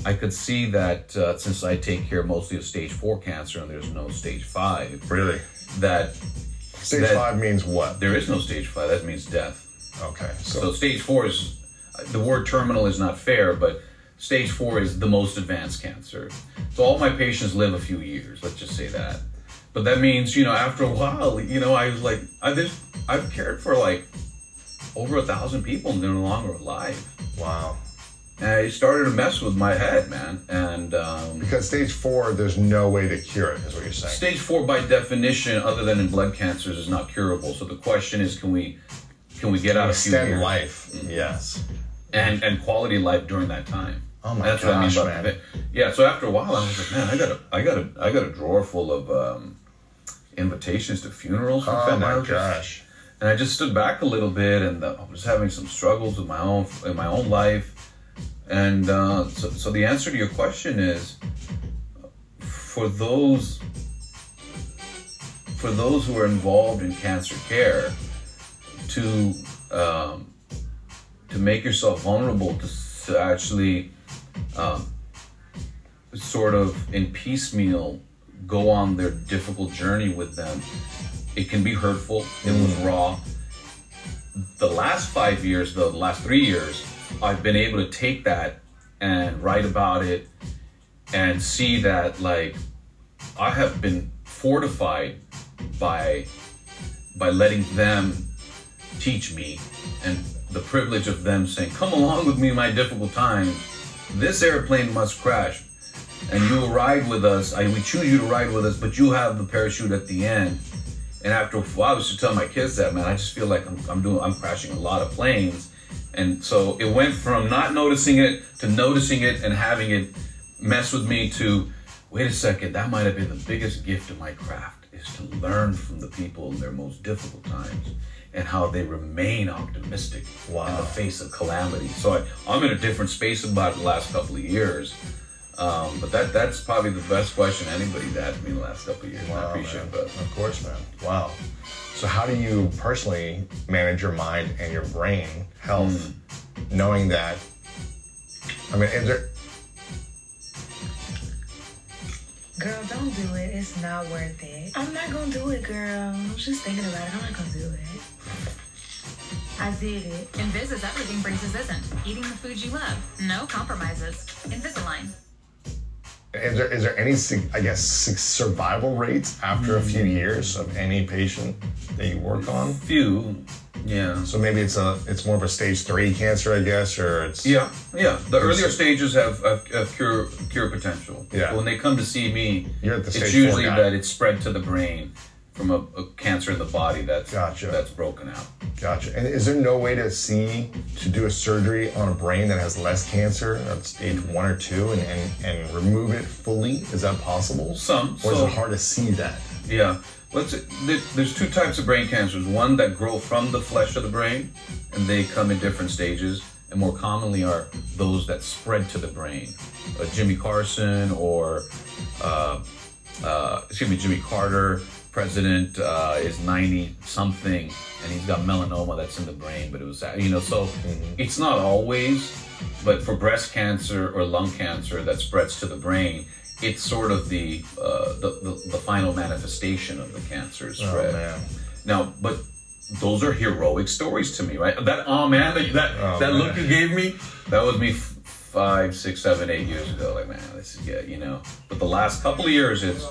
I could see that uh, since I take care mostly of stage four cancer and there's no stage five, Really. that Stage That- five means what? there is no stage five. That means death. Okay. So, So stage four is the word terminal is not fair, but stage four is the most advanced cancer. So all my patients live a few years. Let's just say that. But that means you know after a while, you know, I was like, I just I've cared for like over a thousand people and they're no longer alive. wow. And it started to mess with my head, man. And um, Because stage four, there's no way to cure it, is what you're saying. Stage four, by definition, other than in blood cancers, is not curable. So the question is, can we can we get out a few Extend years? life. Yes. and and quality life during that time. Oh my That's what I mean gosh, man. the- Yeah. So after a while, I was like, man, I got a, I got a, I got a drawer full of um, invitations to funerals. and Oh my just- gosh. And I just stood back a little bit, and uh, I was having some struggles with my own in my own life. And uh, so, so the answer to your question is, for those for those who are involved in cancer care, to um, to make yourself vulnerable to, to actually um, sort of in piecemeal go on their difficult journey with them. It can be hurtful. It was raw. The last five years, the last three years, I've been able to take that and write about it and see that like I have been fortified by by letting them teach me and the privilege of them saying, Come along with me in my difficult times. This airplane must crash. And you will ride with us. I we choose you to ride with us, but you have the parachute at the end. And after a while, I was to tell my kids that, man, I just feel like I'm, I'm doing, I'm crashing a lot of planes. And so it went from not noticing it to noticing it and having it mess with me to, wait a second, that might have been the biggest gift of my craft is to learn from the people in their most difficult times and how they remain optimistic in Wow. the face of calamity. So I, I'm in a different space about the last couple of years. Um, but that that's probably the best question anybody's asked me in the last couple of years. and I appreciate man. that. Of course, man. Wow. So, how do you personally manage your mind and your brain health, Hmm. knowing that? I mean, is there? Girl, don't do it. It's not worth it. I'm not gonna do it, girl. I was just thinking about it. I'm not gonna do it. I did it. Invis is everything braces isn't. Eating the food you love. No compromises. Invisalign. Is there, is there any, I guess, survival rates after a few hmm. years of any patient that you work on? Few, yeah. So maybe it's a it's more of a stage three cancer, I guess, or it's Yeah, yeah. The earlier stages have, have, have cure cure potential. Yeah. When they come to see me, You're at the it's usually that it's spread to the brain from a, a cancer in the body that's Gotcha. that's broken out. Gotcha. And is there no way to see to do a surgery on a brain that has less cancer, at stage one or two, and and, and remove it fully? Is that possible? Some, Or is it hard to see that? Yeah. Let's. There's two types of brain cancers. One that grow from the flesh of the brain, and they come in different stages. And more commonly are those that spread to the brain. Uh, Jimmy Carson or, uh, uh, excuse me, Jimmy Carter, president, uh, is 90 something, and he's got melanoma that's in the brain. But it was, you know, so it's not always. But for breast cancer or lung cancer that spreads to the brain, it's sort of the uh, the, the the final manifestation of the cancer spread. Oh. Now, but those are heroic stories to me, right? That oh man, that that, Oh, that man. look you gave me, that was me f- five, six, seven, eight years ago. Like man, this is yeah, you know. But the last couple of years, it's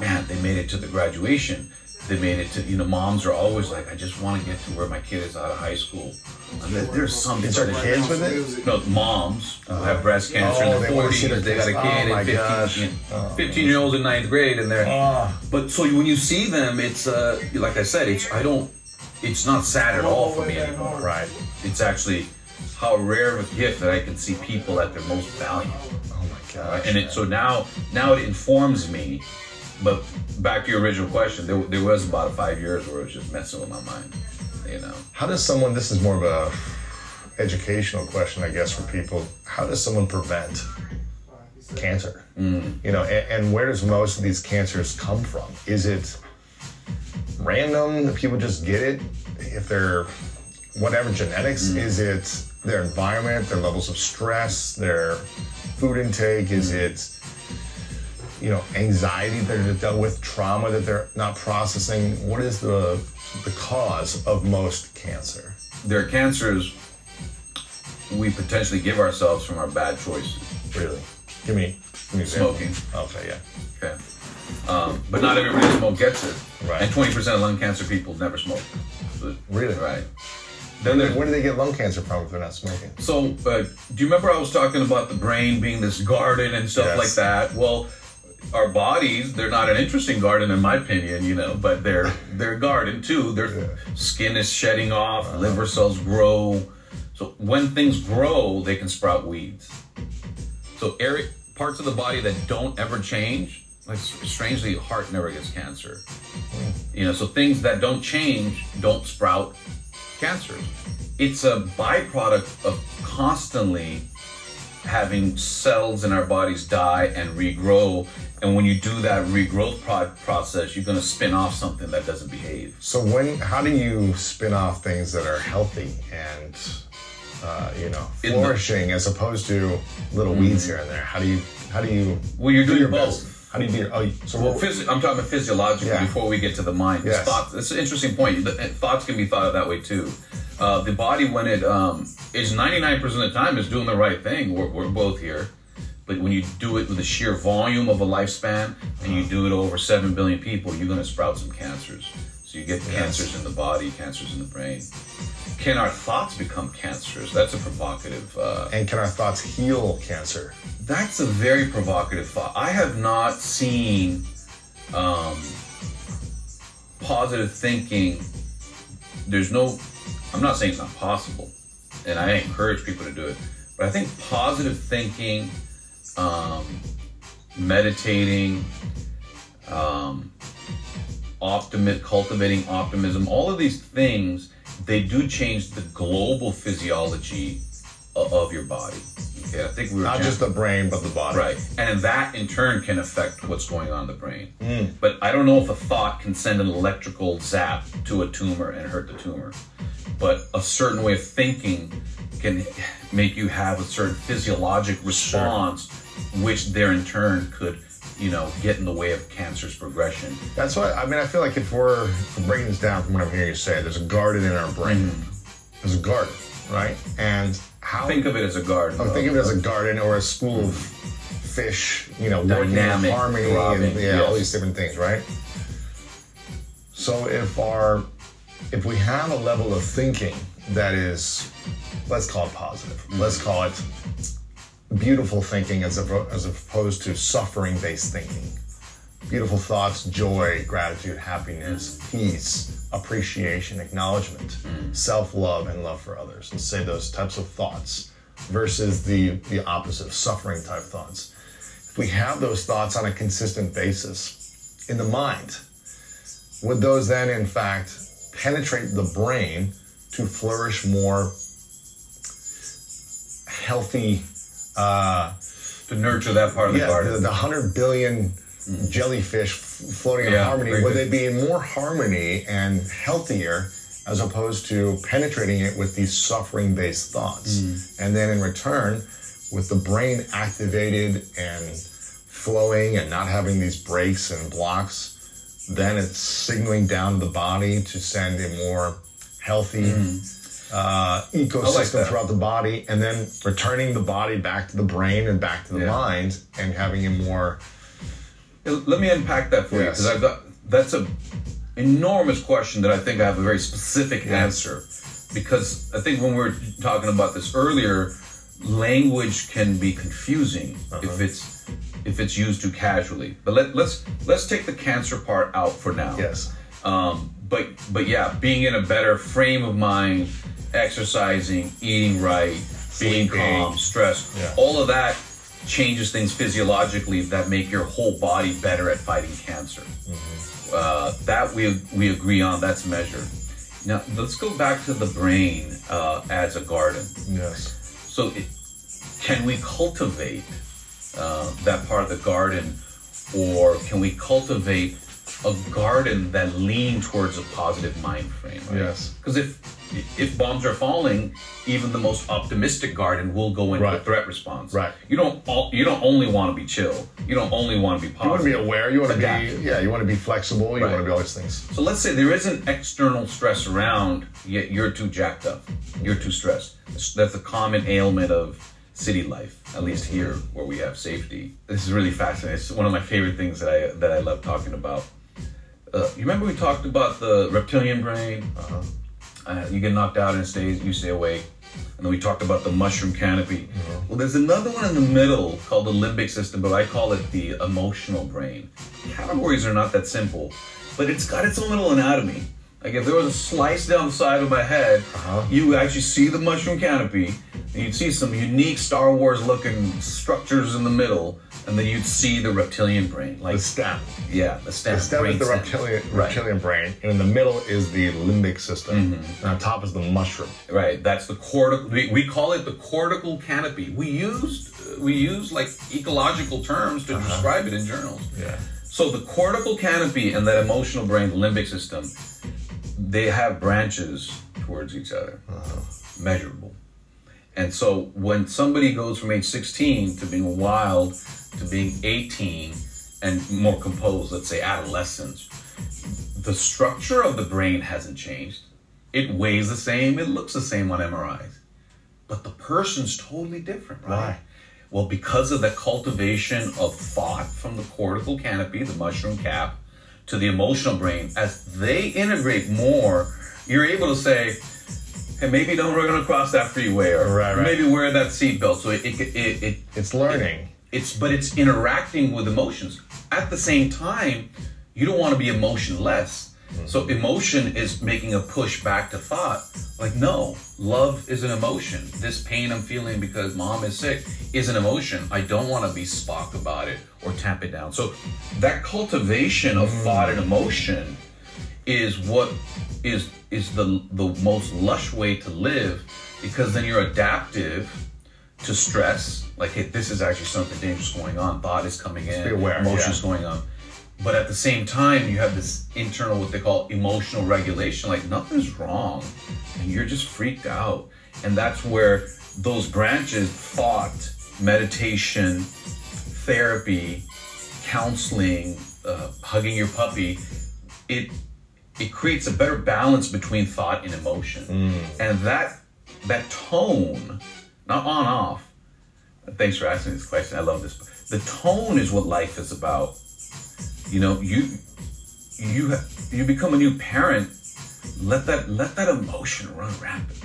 man, they made it to the graduation. They made it to you know. Moms are always like, I just want to get to where my kid is out of high school. I mean, there's some Is there kids with it? No, moms who have breast cancer Oh, in they their wanna forties. their They got a kid Oh, my at 15, gosh. you Oh. 15 year olds in ninth grade, and they're. Ah. But so when you see them, it's uh, like I said, it's I don't. It's not sad at all for me anymore. Right. It's actually how rare of a gift that I can see people at their most valuable. Oh my gosh. Right? And it so now now it informs me. But back to your original question, there, there was about five years where it was just messing with my mind. You know. How does someone? This is more of a educational question, I guess, for people. How does someone prevent cancer? Mm. You know, and, and where does most of these cancers come from? Is it random that people just get it? If they're whatever genetics, Mm. is it their environment, their levels of stress, their food intake? Is Mm. it you know anxiety that they're dealt with, trauma that they're not processing? What is the the cause of most cancer? There are cancers we potentially give ourselves from our bad choices. Really? Give me, give me. Smoking. Okay, yeah. Okay. Um, but not everybody that smoke gets it. Right. And 20% of lung cancer people never smoke. So- Really? Right. Then Then where do they get lung cancer from if they're not smoking? so, uh, do you remember I was talking about the brain being this garden and stuff Yes. like that? Well, our bodies, they're not an interesting garden in my opinion, you know, but they're they're a garden too. Their Yeah. skin is shedding off, liver cells grow. So when things grow, they can sprout weeds. So area, parts of the body that don't ever change, like strangely, heart never gets cancer. You know, so things that don't change don't sprout cancers. It's a byproduct of constantly having cells in our bodies die and regrow. And when you do that regrowth pro- process, you're going to spin off something that doesn't behave. So when, how do you spin off things that are healthy and, uh, you know, In the- flourishing as opposed to little weeds here and there? How do you, how do you? Well, you're do doing your both. best? How do you do your? Oh, so Well, phys- I'm talking about physiologically Yeah. before we get to the mind. Yes. Thoughts, that's an interesting point. Thoughts can be thought of that way too. Uh, the body, when it um, is 99% of the time, is doing the right thing. We're, we're both here. But when you do it with the sheer volume of a lifespan and you do it over 7 billion people, you're going to sprout some cancers. So you get cancers in the body, cancers in the brain. Can our thoughts become cancers? That's a provocative uh, and can our thoughts heal cancer? that's a very provocative thought. I have not seen um, positive thinking. There's no, I'm not saying it's not possible, and I encourage people to do it, but I think positive thinking, um, meditating, um, optimi- cultivating optimism, all of these things, they do change the global physiology of, of your body. Okay, I think we were Not just the brain, but the body. Right. And that in turn can affect what's going on in the brain. But I don't know if a thought can send an electrical zap to a tumor and hurt the tumor. But a certain way of thinking can make you have a certain physiologic response, which there in turn could, you know, get in the way of cancer's progression. That's why I mean. I feel like if we're, if we're breaking this down from what I'm hearing you say, there's a garden in our brain. Mm-hmm. There's a garden, right? And how Think of it as a garden. Oh, think of it as a garden or a school of fish, you know, working Dynamic, harmony throbbing, and yeah, all these different things, right? So if our if we have a level of thinking that is, let's call it positive, Mm-hmm. let's call it beautiful thinking as, oppo- as opposed to suffering based thinking. Beautiful thoughts, joy, gratitude, happiness, peace, appreciation, acknowledgement, self love, and love for others. Let's say those types of thoughts versus the, the opposite, suffering type thoughts. If we have those thoughts on a consistent basis in the mind, would those then, in fact, penetrate the brain to flourish more healthy? Uh, to nurture that part of the garden. the, the hundred billion jellyfish f- floating in Yeah, harmony. Would they be in more harmony and healthier as opposed to penetrating it with these suffering-based thoughts? Mm. And then in return, with the brain activated and flowing and not having these breaks and blocks, then it's signaling down to the body to send a more healthy uh, ecosystem that. throughout the body, and then returning the body back to the brain and back to the Yeah. mind, and having a more Let me unpack that for you because I've got that's a enormous question that I think I have a very specific answer. Because I think when we were talking about this earlier, language can be confusing if it's if it's used too casually. But let, let's let's take the cancer part out for now. yes, Um, but but yeah, being in a better frame of mind, exercising, eating right, being Sleeping. calm, stress, yeah. all of that changes things physiologically that make your whole body better at fighting cancer. Mm-hmm. Uh, that we we agree on. That's measured. Now let's go back to the brain uh, as a garden. yes, So, it, can we cultivate uh, that part of the garden, or can we cultivate a garden that lean towards a positive mind frame? Right? Yes. Because if if bombs are falling, even the most optimistic garden will go into a threat response. Right. You don't all, you don't only want to be chill. You don't only want to be positive. you want to be aware. You want to be yeah. You want to be flexible. You Right. want to be all these things. So let's say there is an external stress around, yet you're too jacked up. You're too stressed. That's a common ailment of city life, at least here where we have safety. This is really fascinating. It's one of my favorite things that I that I love talking about. Uh, you remember we talked about the reptilian brain? Uh-huh. Uh, you get knocked out and stays, you stay awake. And then we talked about the mushroom canopy. Well, there's another one in the middle called the limbic system, but I call it the emotional brain. Categories are not that simple, but it's got its own little anatomy. Like if there was a slice down the side of my head, you would actually see the mushroom canopy, and you'd see some unique Star Wars looking structures in the middle, and then you'd see the reptilian brain. Like The stem. yeah, the stem. The stem brain is the stem. reptilian Right. reptilian brain, and in the middle is the limbic system, Mm-hmm. and on top is the mushroom. Right, that's the cortical. We, we call it the cortical canopy. We used we use like ecological terms to describe it in journals. Yeah. So the cortical canopy and that emotional brain, the limbic system, they have branches towards each other, uh-huh. measurable. And so when somebody goes from age 16 to being wild to being 18 and more composed, let's say adolescence, the structure of the brain hasn't changed. It weighs the same, it looks the same on MRIs. But the person's totally different, right? Why? Well, because of the cultivation of thought from the cortical canopy, the mushroom cap, to the emotional brain, as they integrate more, you're able to say, hey, maybe don't run across that freeway, or Right, right. maybe wear that seatbelt. So it, it, it, it, It's learning. it's but it's interacting with emotions at the same time you don't want to be emotionless so emotion is making a push back to thought. Like no love is an emotion. This pain i'm feeling because mom is sick is an emotion. I don't want to be spock about it or tamp it down. So that cultivation of mm. thought and emotion is what is is the the most lush way to live because then you're adaptive to stress. Like hey this is actually something dangerous going on. Thought is coming in be aware, emotions yeah. going on but at the same time you have this internal what they call emotional regulation like nothing's wrong and you're just freaked out and that's where those branches thought meditation therapy counseling uh, hugging your puppy it it creates a better balance between thought and emotion Mm. and that that tone not on off thanks for asking this question. I love this. The tone is what life is about. You know, you you you become a new parent. Let that let that emotion run rampant.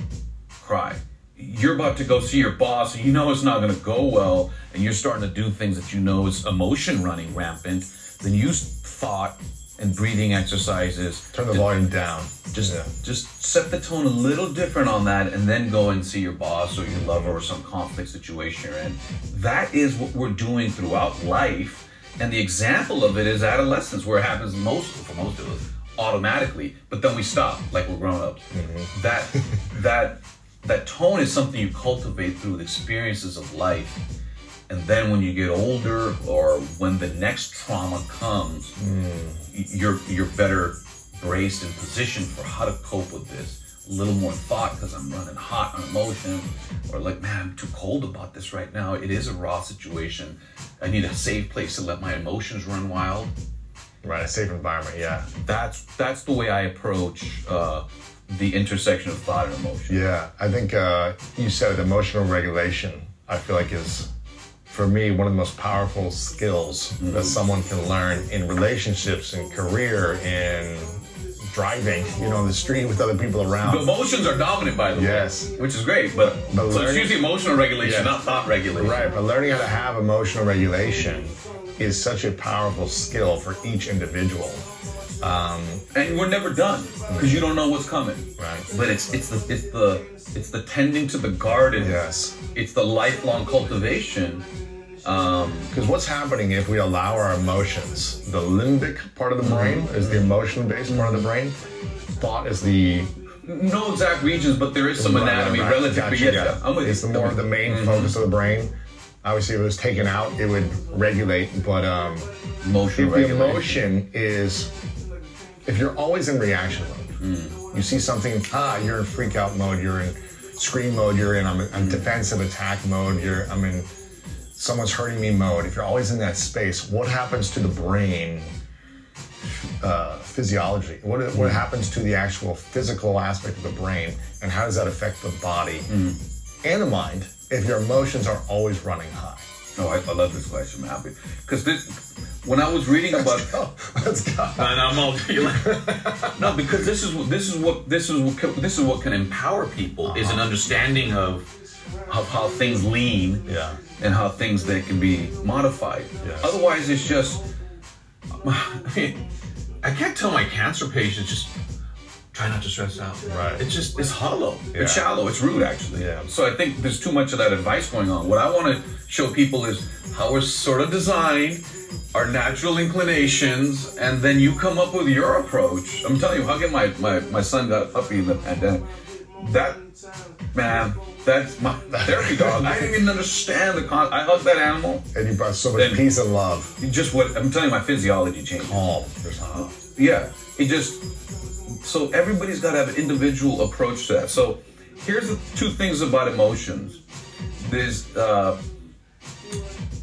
Cry. You're about to go see your boss, and you know it's not going to go well, and you're starting to do things that you know is emotion running rampant. Then use thought and breathing exercises. Turn the to- volume down. just Yeah. just set the tone a little different on that and then go and see your boss or your lover or some conflict situation you're in that is what we're doing throughout life and the example of it is adolescence where it happens most for most of us automatically but then we stop like we're grown ups. Mm-hmm. That that that tone is something you cultivate through the experiences of life. And then when you get older or when the next trauma comes mm. y- you're you're better braced and positioned for how to cope with this a little more thought because i'm running hot on emotion or like man i'm too cold about this right now it is a raw situation i need a safe place to let my emotions run wild Right, a safe environment. Yeah. that's that's the way i approach uh, the intersection of thought and emotion Yeah, I think uh, you said it, emotional regulation. I feel like is, for me, one of the most powerful skills that someone can learn in relationships, in career, in driving. You know, in the street with other people the around. emotions are dominant by the way. Yes. which is great but, But so it's usually emotional regulation Yeah. not thought regulation Right, but learning how to have emotional regulation is such a powerful skill for each individual. Um, and we're never done because you don't know what's coming. Right. But it's it's the it's the it's the tending to the garden. Yes. It's the lifelong cultivation. Um, Because what's happening if we allow our emotions? The limbic part of the brain is the emotion based part of the brain. Thought is the no exact regions, but there is some anatomy Right, relative. gotcha, Yes, yeah. I'm with It's the you. more of the main focus of the brain. Obviously, if it was taken out, it would regulate. But um, emotional if the emotion is, if you're always in reaction mode, you see something, ah, you're in freak out mode, you're in scream mode, you're in I'm, I'm defensive attack mode, you're I'm in someone's hurting me mode. If you're always in that space, what happens to the brain? Uh, physiology. What what mm. happens to the actual physical aspect of the brain, and how does that affect the body mm. and the mind if your emotions are always running high? Oh, I, I love this question, Happy, Because this, when I was reading about Oh, let's go. And I'm all feeling no, because this is what this is what this is what co- this is what can empower people is an uh-huh. understanding of of how things lean Yeah. and how things that can be modified. Yes. Otherwise, it's just I mean, I can't tell my cancer patients just try not to stress out. Right. It's just it's hollow. Yeah. It's shallow. It's rude actually. Yeah. So I think there's too much of that advice going on. What I want to show people is how we're sort of designed, our natural inclinations, and then you come up with your approach. I'm telling you, how can my, my, my son got a puppy in the pandemic? That man, that's my therapy dog. I didn't even understand the con. I hugged that animal. And you brought so much Then- peace and love. Just what I'm telling you, my physiology changed. Calm. There's calm. Yeah, it just so everybody's got to have an individual approach to that. So here's the two things about emotions. There's uh,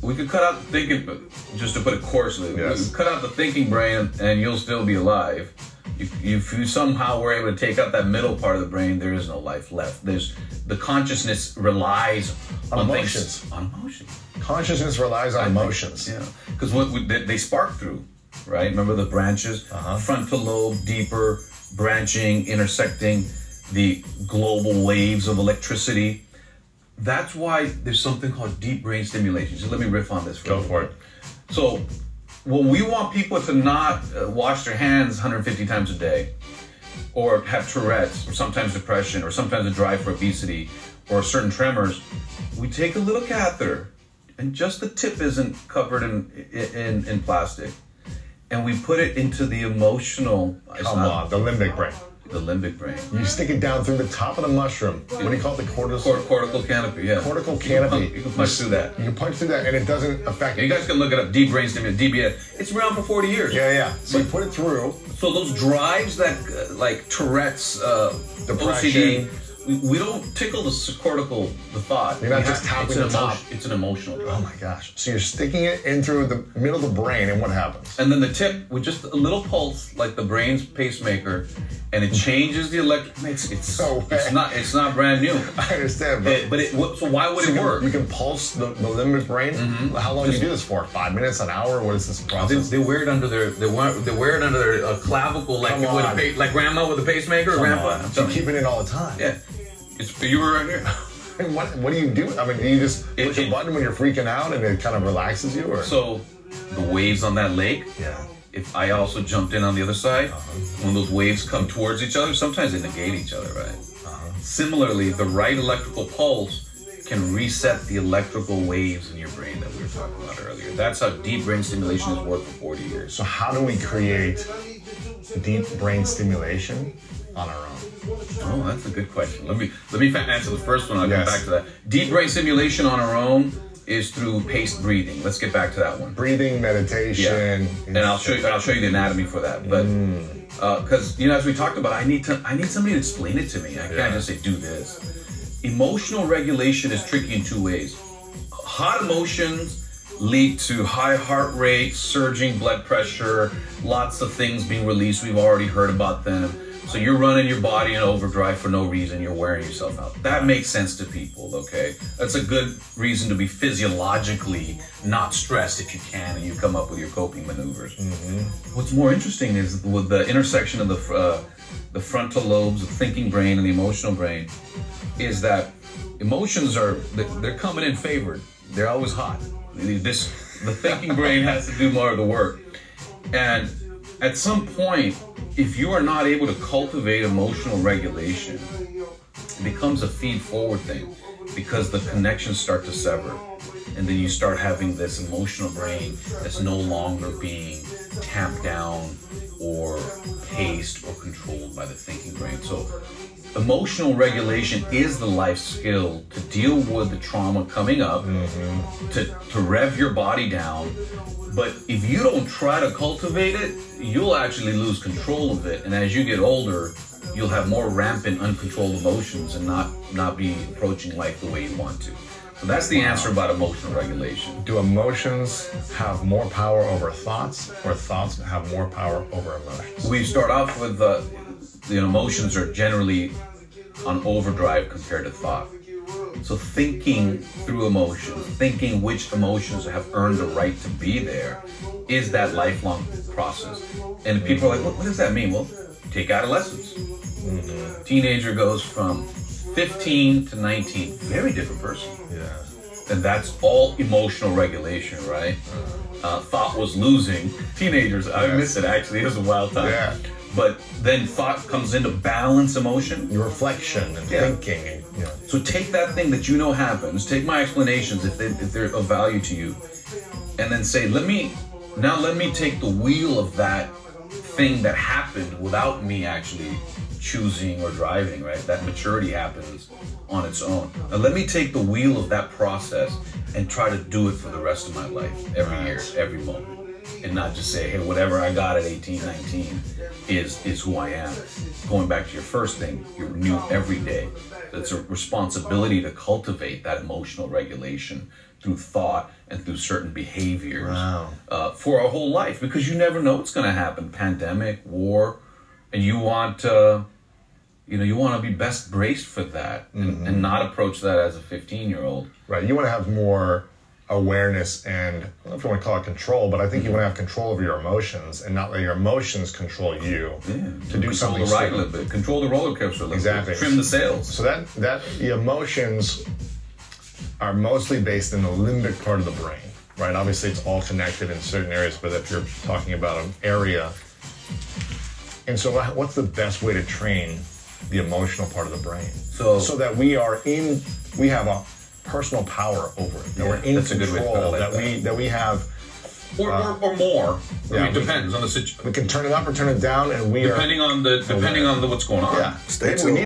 we could cut out the thinking, just to put it coarsely. Yes. We could cut out the thinking brain, and you'll still be alive. If, if you somehow were able to take out that middle part of the brain, there is no life left. There's the consciousness relies on, On things- emotions. on emotions. Consciousness relies on emotions. Yeah, because what we- they, they spark through, right? Remember the branches, Uh-huh. frontal lobe, deeper branching, intersecting the global waves of electricity. That's why there's something called deep brain stimulation. So let me riff on this. For Go for it. So, when we want people to not uh, wash their hands 150 times a day, or have Tourette's, or sometimes depression, or sometimes a drive for obesity, or certain tremors, we take a little catheter, and just the tip isn't covered in in, in plastic, and we put it into the emotional. Come on, the limbic brain. The limbic brain, You stick it down through the top of the mushroom. What do you call it? The cortical, Cort- cortical canopy. Yeah, cortical You can canopy. punch- You can punch through that. You can punch through that, and it doesn't affect. You guys can look it up. Deep brain stimulation, DBS. It's around for 40 years. Yeah, yeah. So you put it through. So those drives that uh, like Tourette's, uh, Depression. OCD, we, we don't tickle the cortical, the thought. You're not We just have- tapping the top. It's an emotional. Oh my gosh! So you're sticking it in through the middle of the brain, and what happens? And then the tip with just a little pulse, like the brain's pacemaker, and it changes the electric. It's it's, No it's not it's not brand new. I understand, but, It- but it what- so why would so it you can, work? You can pulse the, the limbic brain. How long do you do this for? Five minutes, an hour? What is this They, process? they wear it under their they wear they wear it under their uh, clavicle like Come with a like grandma with a pacemaker or grandpa. So you. keep it in all the time. Yeah, it's you were right here. And what what do you do? I mean, do you just It- push a button when you're freaking out, and it kind of relaxes you, or So the waves on that lake. yeah? If I also jumped in on the other side, Uh-huh. when those waves come towards each other, sometimes they negate each other, right? Uh-huh. Similarly, the right electrical pulse can reset the electrical waves in your brain that we were talking about earlier. That's how deep brain stimulation has worked for 40 years. So how do we create deep brain stimulation on our own? Oh, that's a good question. Let me let me answer the first one. I'll Yes. come back to that. Deep brain stimulation on our own is through paced breathing. Let's get back to that one. Breathing, meditation, and I'll show you. I'll show you the anatomy for that. But Mm. because you know, as we talked about, I need to. I need somebody to explain it to me. I Yeah. can't just say do this. Emotional regulation is tricky in two ways. Hot emotions lead to high heart rate, surging blood pressure, lots of things being released. We've already heard about them. So you're running your body in overdrive for no reason. You're wearing yourself out. That makes sense to people, okay? That's a good reason to be physiologically not stressed if you can, and you come up with your coping maneuvers. What's more interesting is with the intersection of the uh, the frontal lobes, the thinking brain, and the emotional brain, is that emotions are they- they're coming in favored. They're always hot. This the thinking brain has to do more of the work, and at some point, if you are not able to cultivate emotional regulation, it becomes a feed forward thing because the connections start to sever. And then you start having this emotional brain that's no longer being tamped down or paced or controlled by the thinking brain. So emotional regulation is the life skill to deal with the trauma coming up mm-hmm. to, to rev your body down. But if you don't try to cultivate it you'll actually lose control of it. And as you get older you'll have more rampant uncontrolled emotions and not not be approaching life the way you want to. So that's the answer about emotional regulation. Do emotions have more power over thoughts, or thoughts have more power over emotions? we start off with the the emotions are generally on overdrive compared to thought so thinking through emotions thinking which emotions have earned the right to be there is that lifelong process and people are like what, what does that mean well take adolescence teenager goes from 15 to 19 very different person Yeah. and that's all emotional regulation, right? Uh, thought was losing. Teenagers, I miss it actually. It was a wild time. Yeah. But then thought comes into balance emotion. Your reflection and Yeah. thinking. And, know, So take that thing that you know happens, take my explanations if, they, if they're of value to you, and then say, let me, now let me take the wheel of that thing that happened without me actually choosing or driving, right? That maturity happens on its own. Now let me take the wheel of that process and try to do it for the rest of my life, every year, every moment. And not just say, hey, whatever I got at 18, 19 is is who I am. Going back to your first thing, you're new every day. It's a responsibility to cultivate that emotional regulation through thought and through certain behaviors Wow. uh, for our whole life because you never know what's going to happen pandemic war and you want uh, you know you want to be best braced for that and, and not approach that as a 15 year old right. You want to have more awareness and I don't know if you want to call it control, but I think you mm-hmm. want to have control over your emotions and not let your emotions control you yeah, to do control something the ride a little bit control the roller coaster a little Exactly. bit trim the sails So that that the emotions are mostly based in the limbic part of the brain, right? Obviously, it's all connected in certain areas, but if you're talking about an area, and so what's the best way to train the emotional part of the brain? So- so that we are in, we have a personal power over it. That Yeah, we're in that's a good way to put it, like that, that. we that we have. or, or, or uh, more yeah, I mean, we- depends on the situation We can turn it up or turn it down, and we are. depending on the depending on the what's going on Yeah, Stay we tuned. need